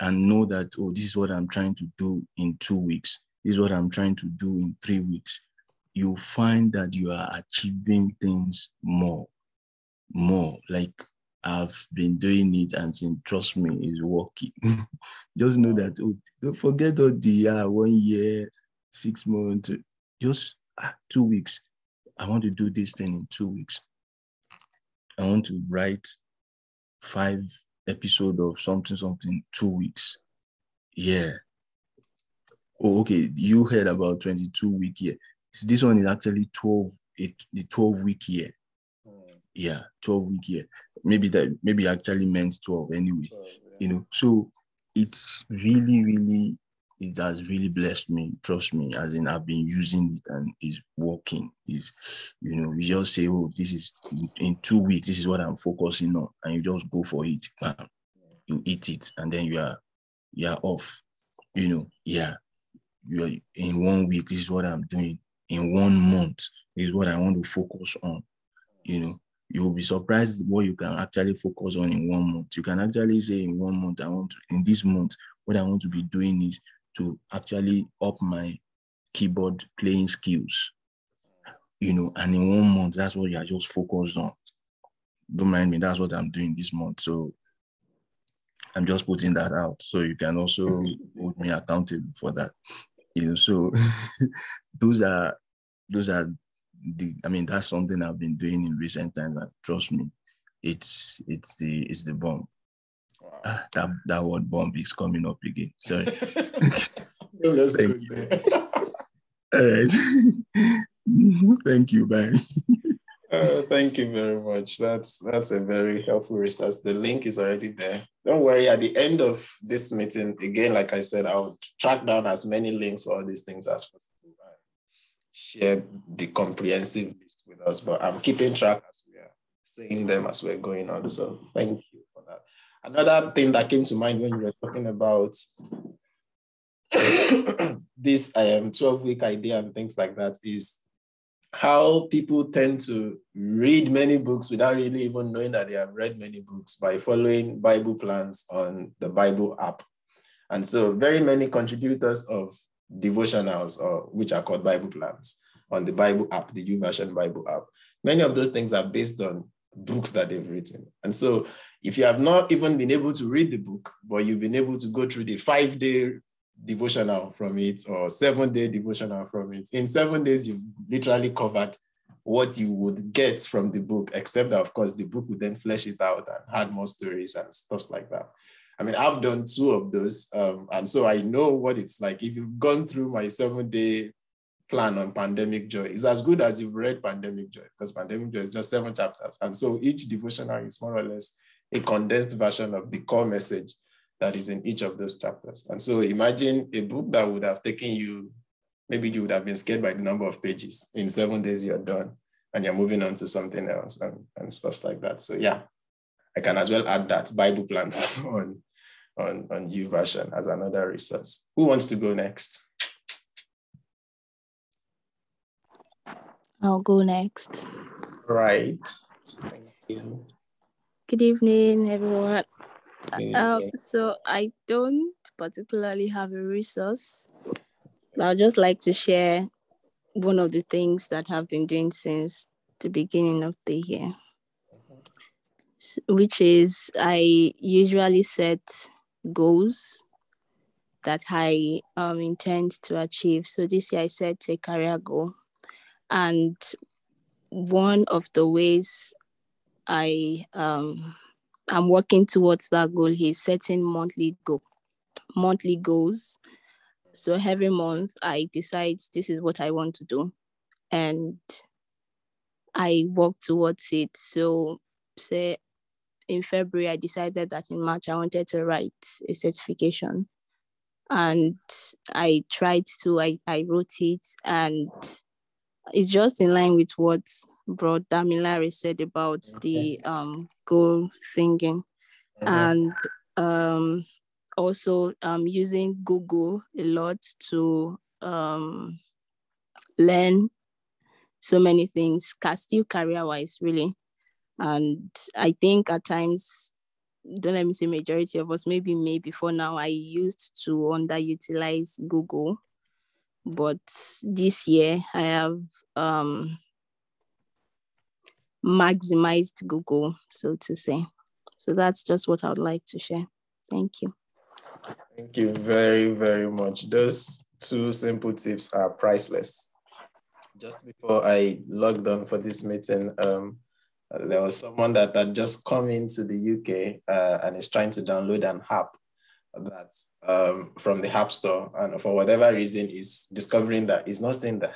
S5: and know that oh this is what i'm trying to do in two weeks this is what i'm trying to do in three weeks you find that you are achieving things more more like I've been doing it and saying, trust me, it's working. just know that, oh, don't forget all the uh, one year, six months, just ah, two weeks. I want to do this thing in two weeks. I want to write five episode of something, something, two weeks. Yeah. Oh, okay. You heard about 22 week year. This one is actually 12, it, the 12 week year yeah 12 week year maybe that maybe actually meant 12 anyway you know so it's really really it has really blessed me trust me as in i've been using it and it's working. Is you know you just say oh this is in two weeks this is what i'm focusing on and you just go for it bam, you eat it and then you are you are off. You know yeah you are in one week this is what i'm doing. In one month is what i want to focus on. You know you will be surprised what you can actually focus on in one month. You can actually say in one month, I want to, in this month, what I want to be doing is to actually up my keyboard playing skills. You know, and in one month, that's what you are just focused on. Don't mind me, that's what I'm doing this month. So I'm just putting that out. So you can also hold me accountable for that. You know, so those are those are the, I mean, that's something I've been doing in recent times. And trust me, it's it's the it's the bomb.
S1: Wow.
S5: That that word bomb is coming up again. Sorry.
S1: No, that's
S5: Thank
S1: good.
S5: All right. Thank you. Bye.
S1: Uh, thank you very much. That's that's a very helpful resource. The link is already there. Don't worry. At the end of this meeting, again, like I said, I'll track down as many links for all these things as possible. and Share the comprehensive list with us. But I'm keeping track as we are saying them as we're going on. So thank you for that. Another thing that came to mind when you were talking about this um 12 week idea and things like that is how people tend to read many books without really even knowing that they have read many books by following Bible plans on the Bible app. And so very many contributors of devotionals or which are called Bible plans on the Bible app, the YouVersion Bible app. Many of those things are based on books that they've written. And so if you have not even been able to read the book, but you've been able to go through the five-day devotional from it or seven day devotional from it. In seven days, you've literally covered what you would get from the book, except that, of course, the book would then flesh it out and add more stories and stuff like that. I mean, I've done two of those. Um, and so I know what it's like. If you've gone through my seven day plan on pandemic joy, it's as good as you've read pandemic joy because pandemic joy is just seven chapters. And so each devotional is more or less a condensed version of the core message that is in each of those chapters. And so imagine a book that would have taken you maybe you would have been scared by the number of pages. In seven days, you're done and you're moving on to something else and, and stuff like that. So yeah, I can as well add that Bible plans on, on, on YouVersion as another resource. Who wants to go next?
S7: I'll go next.
S1: Right. Thank you.
S7: Good evening, everyone. Um, so I don't particularly have a resource. I'd just like to share one of the things that I've been doing since the beginning of the year, which is I usually set goals that I um, intend to achieve. So this year I set a career goal, and one of the ways I um, I'm working towards that goal He's setting monthly goal monthly goals so every month I decide this is what I want to do and I work towards it. So say in February I decided that in March I wanted to write a certification. And I tried to, I, I wrote it and it's just in line with what Bro Damilare said about okay. the um goal thinking. And um also um, using Google a lot to um, learn so many things, still career wise, really. And I think at times, don't let me say majority of us, maybe me before now, I used to underutilize Google. But this year, I have um, maximized Google, so to say. So that's just what I would like to share. Thank you.
S1: Thank you very, very much. Those two simple tips are priceless. Just before I logged on for this meeting, um, there was someone that had just come into the UK uh, and is trying to download an app that's um, from the App Store, and for whatever reason, is discovering that he's not seeing that.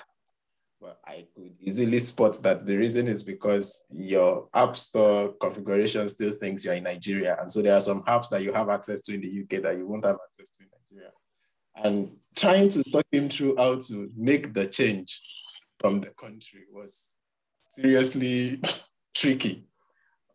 S1: well, I could easily spot that the reason is because your App Store configuration still thinks you're in Nigeria. And so there are some apps that you have access to in the UK that you won't have access to in Nigeria. And trying to talk him through how to make the change from the country was seriously tricky.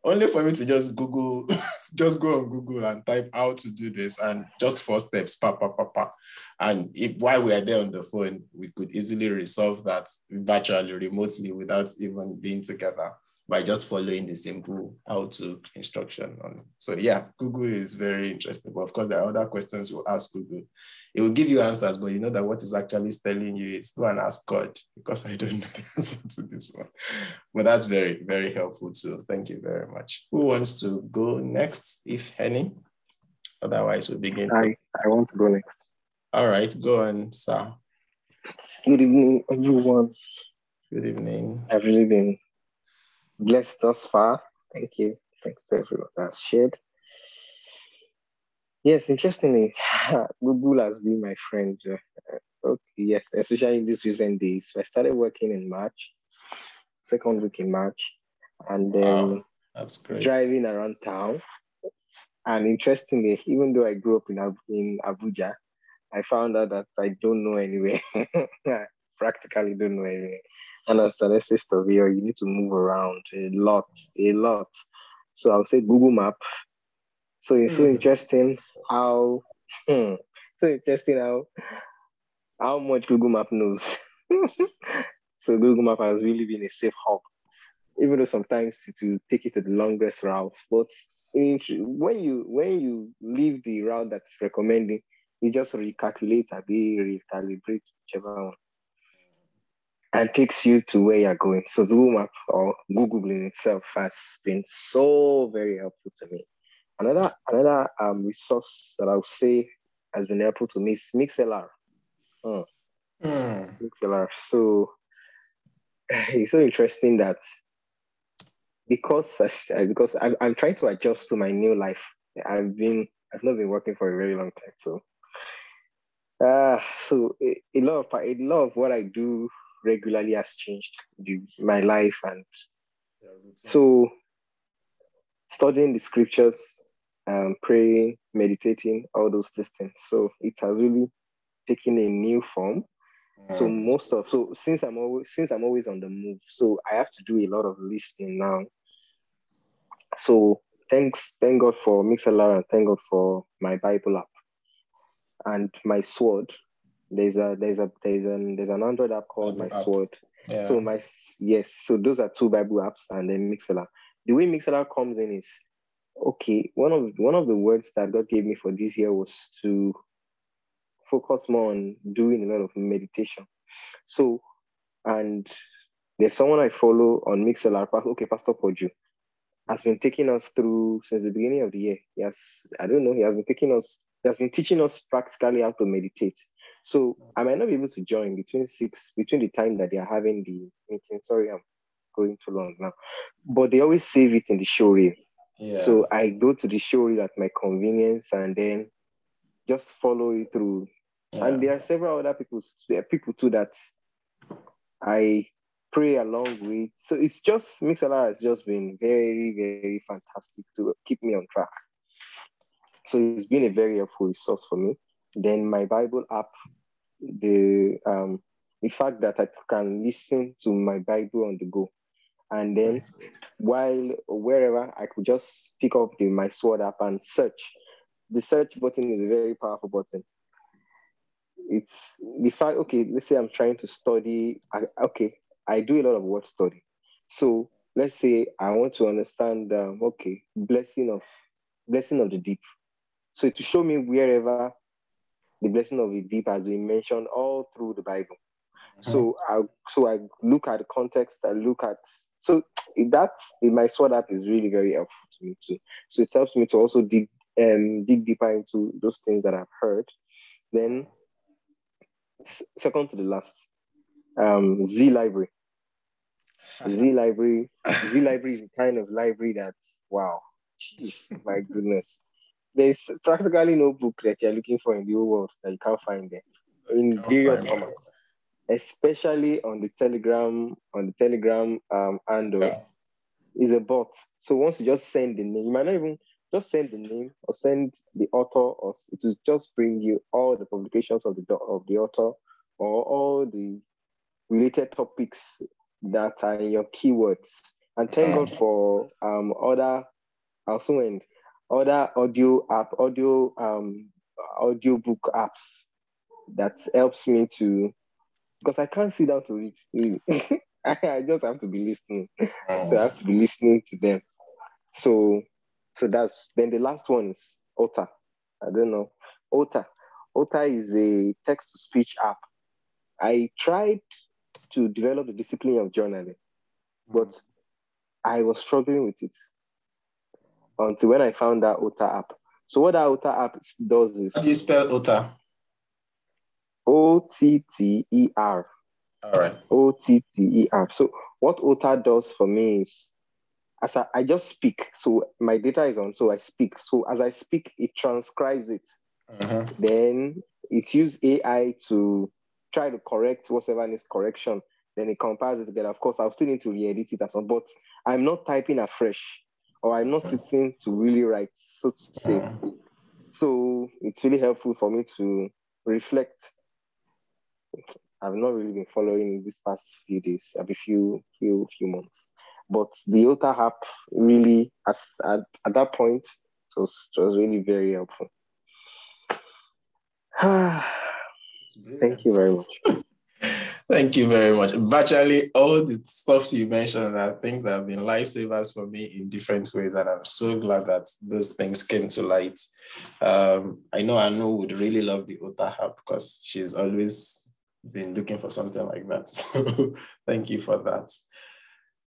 S1: Only for me to just Google, just go on Google and type how to do this and just four steps, pa, pa, pa, pa. And if while we are there on the phone, we could easily resolve that virtually, remotely, without even being together by just following the simple how to instruction on. So yeah, Google is very interesting. But of course, there are other questions you ask Google. It will give you answers, but you know that what is actually telling you is go and ask God because I don't know the answer to this one. But that's very, very helpful too. Thank you very much. Who wants to go next, if any? Otherwise, we begin.
S8: I, I want to go next.
S1: All right, go on, sir.
S8: Good evening, everyone.
S1: Good evening.
S8: I've really been blessed thus far. Thank you. Thanks to everyone that's shared. Yes, interestingly, Google has been my friend. Uh, okay, yes, especially in these recent days. I started working in March, second week in March, and then wow,
S1: that's great.
S8: driving around town. And interestingly, even though I grew up in, in Abuja, I found out that I don't know anywhere. practically don't know anywhere. And as an sister here, you need to move around a lot, a lot. So I'll say Google Map. So it's mm. so hmm. interesting how hmm, so interesting how how much Google Map knows. so Google Map has really been a safe hub, even though sometimes it will take you to the longest route. But in, when you when you leave the route that's recommending, you just recalculate a bit, recalibrate whichever one, and takes you to where you're going. So Google Map or Google in itself has been so very helpful to me. Another another um, resource that I would say has been helpful to me is Mixlr. Mm. Mm. Mixlr. So it's so interesting that because I, because I'm, I'm trying to adjust to my new life. I've been I've not been working for a very long time, so uh, so a, a, lot of a lot of what I do regularly has changed the, my life, and so studying the scriptures, um, praying, meditating, all those things. So it has really taken a new form, So
S1: Mm.
S8: most of so since I'm always since I'm always on the move, so I have to do a lot of listening now. So thanks, thank God for Mixlr and thank God for my Bible app and my sword. There's a there's a there's an there's an Android app called My
S1: app.
S8: Sword.
S1: Yeah.
S8: So my yes, so those are two Bible apps and then Mixlr. The way Mixlr comes in is okay. One of one of the words that God gave me for this year was to focus more on doing a lot of meditation. So and there's someone I follow on Mixlr, okay, Pastor Poju, has been taking us through since the beginning of the year. Yes, I don't know, he has been taking us, he has been teaching us practically how to meditate. So I might not be able to join between six, between the time that they are having the meeting. Sorry, I'm going too long now. But they always save it in the show reel.
S1: yeah.
S8: So I go to the show reel at my convenience and then just follow it through and there are several other people there are people too that I pray along with. So it's just Mixlr has just been very, very fantastic to keep me on track. So it's been a very helpful resource for me. Then my Bible app, the um the fact that I can listen to my Bible on the go. And then while wherever I could just pick up the my sword app and search. The search button is a very powerful button it's the fact okay let's say i'm trying to study I, okay i do a lot of word study so let's say i want to understand um, okay blessing of blessing of the deep so to show me wherever the blessing of the deep has been mentioned all through the bible. So i so i look at the context i look at so that my sword app is really very helpful to me too. So it helps me to also dig um dig deeper into those things that i've heard. Then second to the last, um, Z Library. Z Library, Z Library is the kind of library that's wow, jeez, my goodness. There's practically no book that you're looking for in the whole world that you can't find there in
S1: Can't
S8: various
S1: it.
S8: formats, especially on the Telegram, on the Telegram um, handle
S1: Yeah.
S8: is a bot. So once you just send the name, you might not even just send the name or send the author, or it will just bring you all the publications of the of the author or all the related topics that are in your keywords. And thank God for um other also and other audio app, audio um audio book apps that helps me to because I can't sit down to read. I just have to be listening. So I have to be listening to them. So so that's then the last one is Otter. I don't know. Otter. Otter is a text to speech app. I tried to develop the discipline of journaling, but I was struggling with it until when I found that Otter app. So what that Otter app does is
S1: How do you spell Otter?
S8: O T T E R.
S1: All right.
S8: O T T E R. So what Otter does for me is as I, I just speak. So my data is on, so I speak. So as I speak, it transcribes it.
S1: Mhm.
S8: Then it uses AI to try to correct whatever needs correction. Then it compiles it together. Of course, I'll still need to re-edit it as well, but I'm not typing afresh or I'm not sitting to really write, so to say. So it's really helpful for me to reflect. I've not really been following these past few days, a few few few months. But the Otter app really, as at, at that point, it was, it was really very helpful. Thank you very much.
S1: Thank you very much. Virtually all the stuff you mentioned are things that have been lifesavers for me in different ways, and I'm so glad that those things came to light. Um, I know Anu would really love the Otter because she's always been looking for something like that. So thank you for that.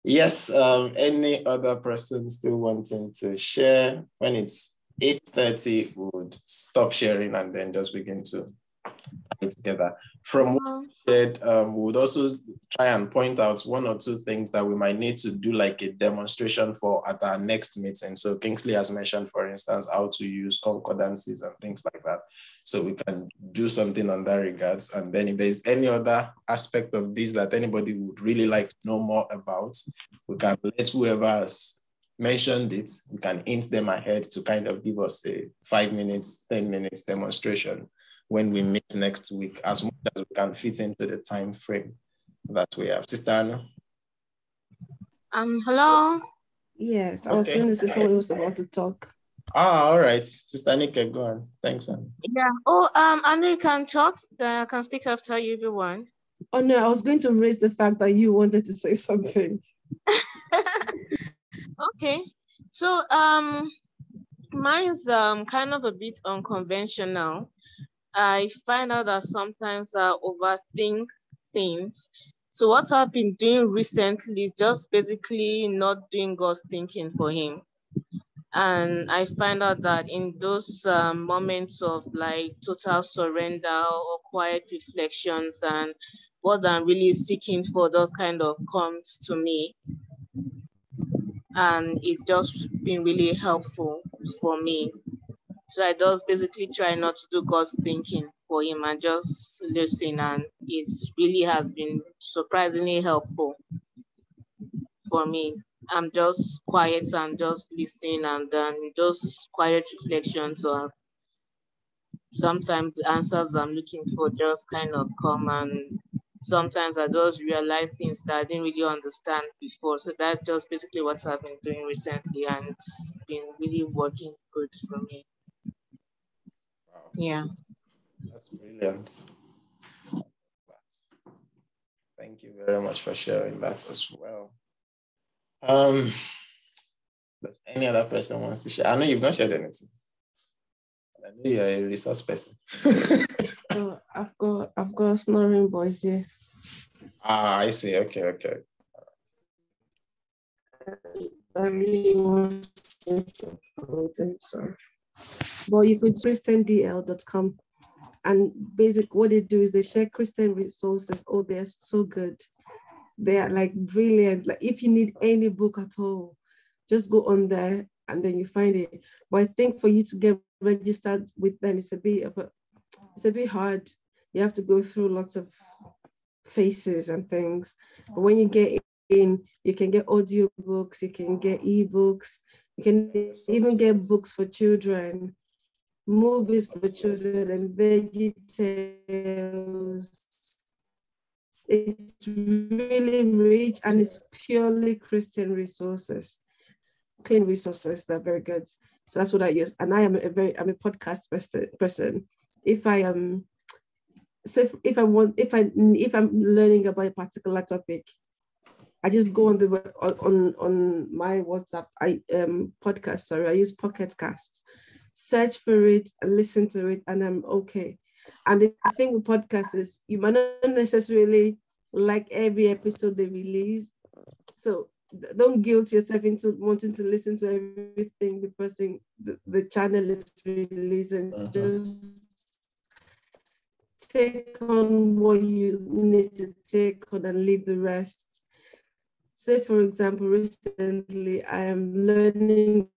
S1: Yes, um, any other person still wanting to share? When it's 8.30, we would stop sharing and then just begin to together. From what you shared, um, we would also try and point out one or two things that we might need to do like a demonstration for at our next meeting. So Kingsley has mentioned, for instance, how to use concordances and things like that. So we can do something on that regards. And then if there's any other aspect of this that anybody would really like to know more about, we can let whoever has mentioned it, we can hint them ahead to kind of give us a five minutes, 10 minutes demonstration when we meet next week, as much as we can fit into the time frame that we have. Sister Anna.
S9: Um, hello.
S10: Yes, I was going to say someone was about to talk.
S1: Ah, all right. Sister Nika, go on. Thanks, Anna.
S9: Yeah. Oh, um, Anna you can talk. I can speak after you if you want.
S10: Oh no, I was going to raise the fact that you wanted to say something.
S9: okay. So um mine's um kind of a bit unconventional. I find out that sometimes I overthink things. So what I've been doing recently is just basically not doing God's thinking for him. And I find out that in those um, moments of like total surrender or quiet reflections and what I'm really seeking for, those kind of comes to me. And it's just been really helpful for me. So I just basically try not to do God's thinking for him and just listen. And it really has been surprisingly helpful for me. I'm just quiet and just listening and then those quiet reflections or sometimes the answers I'm looking for just kind of come and sometimes I just realize things that I didn't really understand before. So that's just basically what I've been doing recently and it's been really working good for me. Yeah.
S1: That's brilliant. Thank you very much for sharing that as well. Um, does any other person wants to share? I know you've not shared anything. I know you're a resource person.
S10: oh, I've got I've got snoring boys here.
S1: Ah, I see. Okay, okay.
S10: I really want to sorry. But you could christiandl.com and basic what they do is they share Christian resources. Oh, they're so good. They are like brilliant. Like if you need any book at all, just go on there and then you find it. But I think for you to get registered with them, it's a bit of a, it's a bit hard. You have to go through lots of faces and things. But when you get in, you can get audio books, you can get ebooks, you can even get books for children, movies for children, and veggie tales. It's really rich and it's purely Christian resources, clean resources that are very good. So that's what I use. And I am a very, I'm a podcast person. If I am, so if, if I want, if I, if I'm learning about a particular topic, I just go on the on on my WhatsApp I um podcast. Sorry, I use Pocket Cast. Search for it listen to it, and I'm okay. And the thing with podcasts is you might not necessarily like every episode they release. So don't guilt yourself into wanting to listen to everything the person the, the channel is releasing. Uh-huh. Just take on what you need to take on and leave the rest. Say, for example, recently I am learning,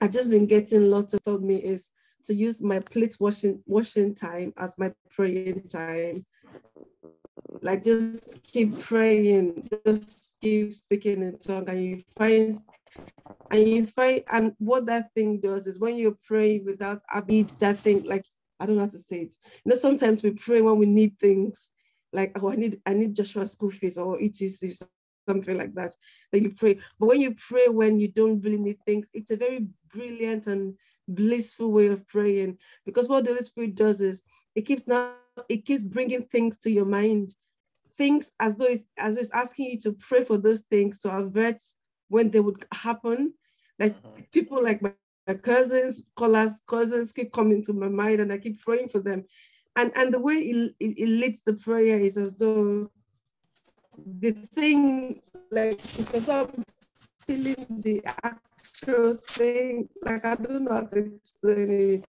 S10: I've just been getting lots of told me is to use my plate washing washing time as my praying time. Like just keep praying, just keep speaking in tongue, and you find and you find and what that thing does is when you pray without abid that thing, like I don't know how to say it. You know, sometimes we pray when we need things, like oh, I need I need Joshua school fees or etc something like that, that you pray. But when you pray when you don't really need things, it's a very brilliant and blissful way of praying because what the Holy Spirit does is it keeps now it keeps bringing things to your mind, things as though it's as though it's asking you to pray for those things to avert when they would happen. Like uh-huh. people like my, my cousins, callers, cousins keep coming to my mind, and I keep praying for them. And and the way it, it, it leads the prayer is as though the thing like because I'm feeling the actual thing, like I don't know how to explain it.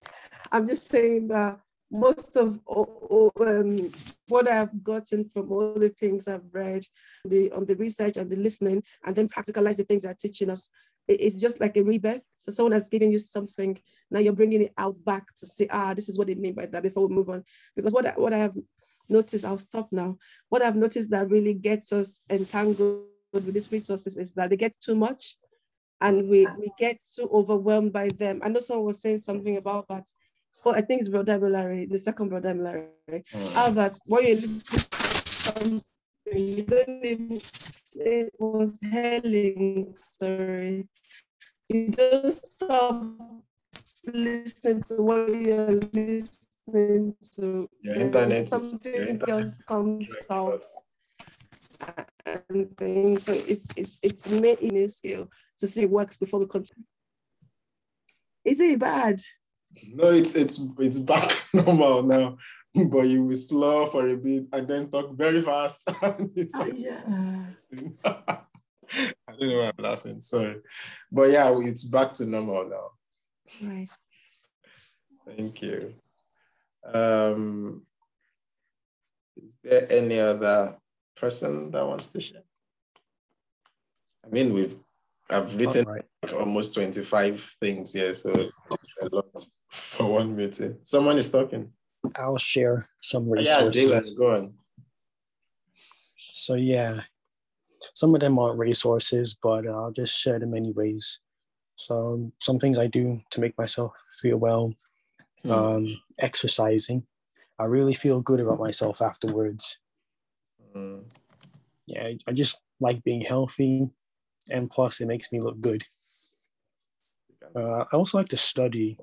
S10: I'm just saying that most of um, what I've gotten from all the things I've read, the on the research and the listening, and then practicalize the things they're teaching us, it's just like a rebirth. So someone has given you something, now you're bringing it out back to say, ah, this is what they mean by that before we move on. Because what I, what I have noticed, I'll stop now. What I've noticed that really gets us entangled with these resources is that they get too much and we, we get too overwhelmed by them. I know someone was saying something about that. Oh, I think it's Brother Larry, the second Brother Larry.
S1: Mm.
S10: How about when you listen to something, you don't even, it was hailing, sorry. You don't stop listening to what you're listening to.
S1: Your internet
S10: Something
S1: your internet
S10: else comes out and things. So it's it's it's made in a scale to see it works before we continue. Is it bad?
S1: No, it's it's it's back normal now, but you will slow for a bit and then talk very fast. It's-
S10: Ah, yeah.
S1: I don't know why I'm laughing. Sorry, but yeah, it's back to normal now.
S10: Right.
S1: Thank you. Um, is there any other person that wants to share? I mean, we've I've written
S11: right.
S1: like almost 25 things here, so it's a lot for one meeting. Someone is talking.
S11: I'll share some resources. Yeah.
S1: Dylan, go on.
S11: So yeah, some of them aren't resources, but I'll just share them anyways. So some things I do to make myself feel well. Um, exercising. I really feel good about myself afterwards.
S1: Mm,
S11: Yeah, I- I just like being healthy, and plus it makes me look good. Uh, I also like to study.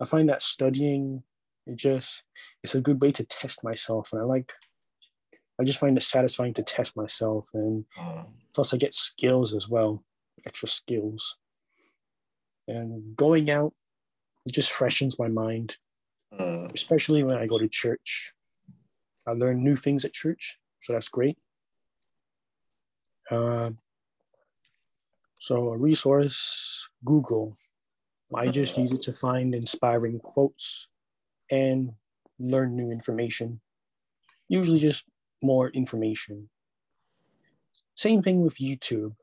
S11: I find that studying it just it's a good way to test myself, and I like. I just find it satisfying to test myself, and
S1: mm,
S11: plus I get skills as well, extra skills. And going out, it just freshens my mind,
S1: mm,
S11: especially when I go to church. I learn new things at church, so that's great. Uh, so a resource, Google. I just use it to find inspiring quotes and learn new information. Usually just more information. Same thing with YouTube.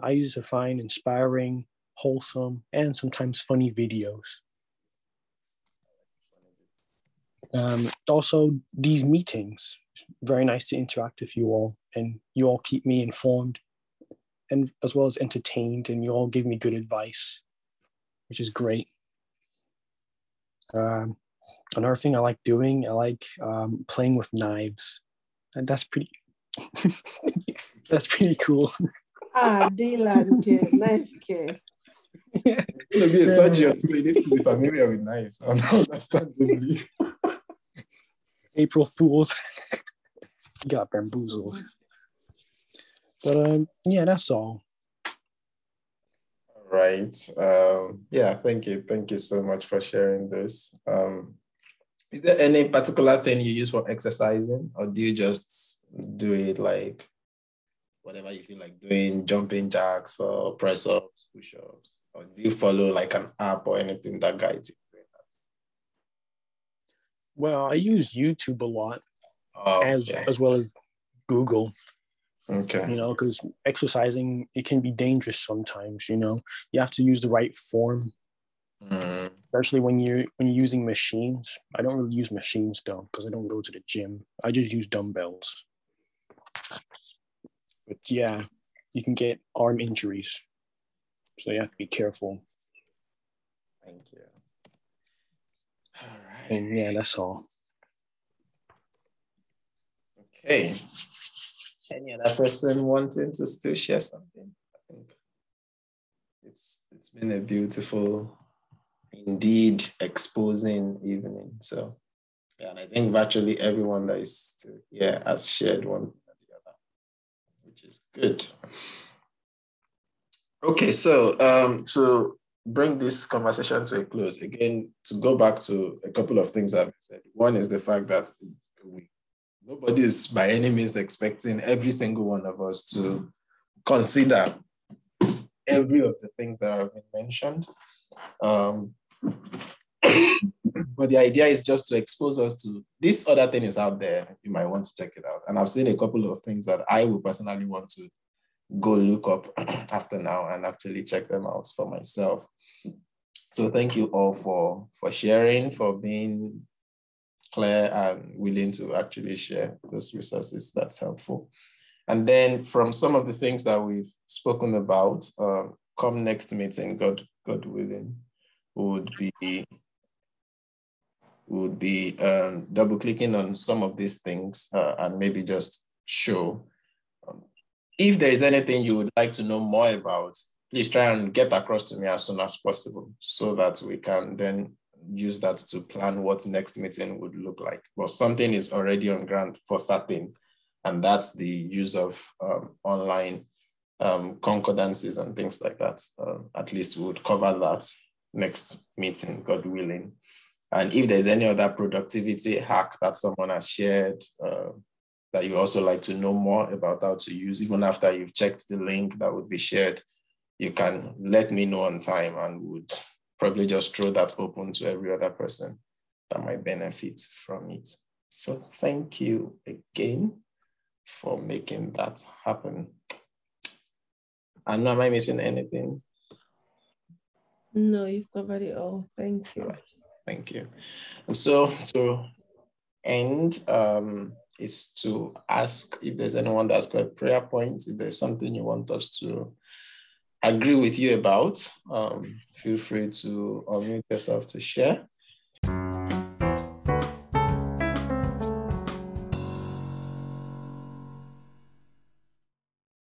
S11: I use it to find inspiring, wholesome, and sometimes funny videos. Um, also, these meetings, very nice to interact with you all, and you all keep me informed and as well as entertained, and you all give me good advice, which is great. Um, another thing I like doing, I like um, playing with knives, and that's pretty. that's pretty cool.
S10: Ah, Dylan, okay, knife, okay.
S1: It's gonna be a surgeon, so you need to be familiar with knives. Understandably.
S11: April Fools. Got bamboozled. But um, yeah, that's all.
S1: Right. Um, yeah, thank you. Thank you so much for sharing this. Um, is there any particular thing you use for exercising, or do you just do it like whatever you feel like doing, jumping jacks or press ups, push ups, or do you follow like an app or anything that guides you?
S11: Well, I use YouTube a lot,
S1: Oh,
S11: as
S1: okay.
S11: as well as Google.
S1: Okay.
S11: You know, because exercising it can be dangerous sometimes. You know, you have to use the right form,
S1: Mm,
S11: especially when you're when you're using machines. I don't really use machines though, because I don't go to the gym. I just use dumbbells. But yeah, you can get arm injuries, so you have to be careful.
S1: thank you. All right.
S11: And yeah, that's all.
S1: Okay. Any other person wanting to still share something? I think it's it's been a beautiful, indeed exposing evening. So yeah, and I think virtually everyone that is still here has shared one or the other, which is good. Okay, so um to bring this conversation to a close, again, to go back to a couple of things I've said. One is the fact that we nobody is by any means expecting every single one of us to consider every of the things that have been mentioned. Um, but the idea is just to expose us to this other thing is out there. You might want to check it out. And I've seen a couple of things that I would personally want to go look up after now and actually check them out for myself. So thank you all for for sharing, for being clear and willing to actually share those resources. That's helpful. And then from some of the things that we've spoken about, um, come next meeting, God, God willing, would be would be um, double clicking on some of these things uh, and maybe just show. Um, if there is anything you would like to know more about, please try and get across to me as soon as possible so that we can then use that to plan what next meeting would look like. But something is already on ground for certain, and that's the use of um, online um, concordances and things like that. Uh, at least we would cover that next meeting, God willing. And if there's any other productivity hack that someone has shared uh, that you also like to know more about how to use, even after you've checked the link that would be shared, you can let me know on time and would probably just throw that open to every other person that might benefit from it. So thank you again for making that happen. And am I missing anything?
S10: No, you've covered it all. Thank you.
S1: Right. Thank you. And so to end um, is to ask if there's anyone that's got a prayer point, if there's something you want us to agree with you about, um, feel free to unmute yourself to share.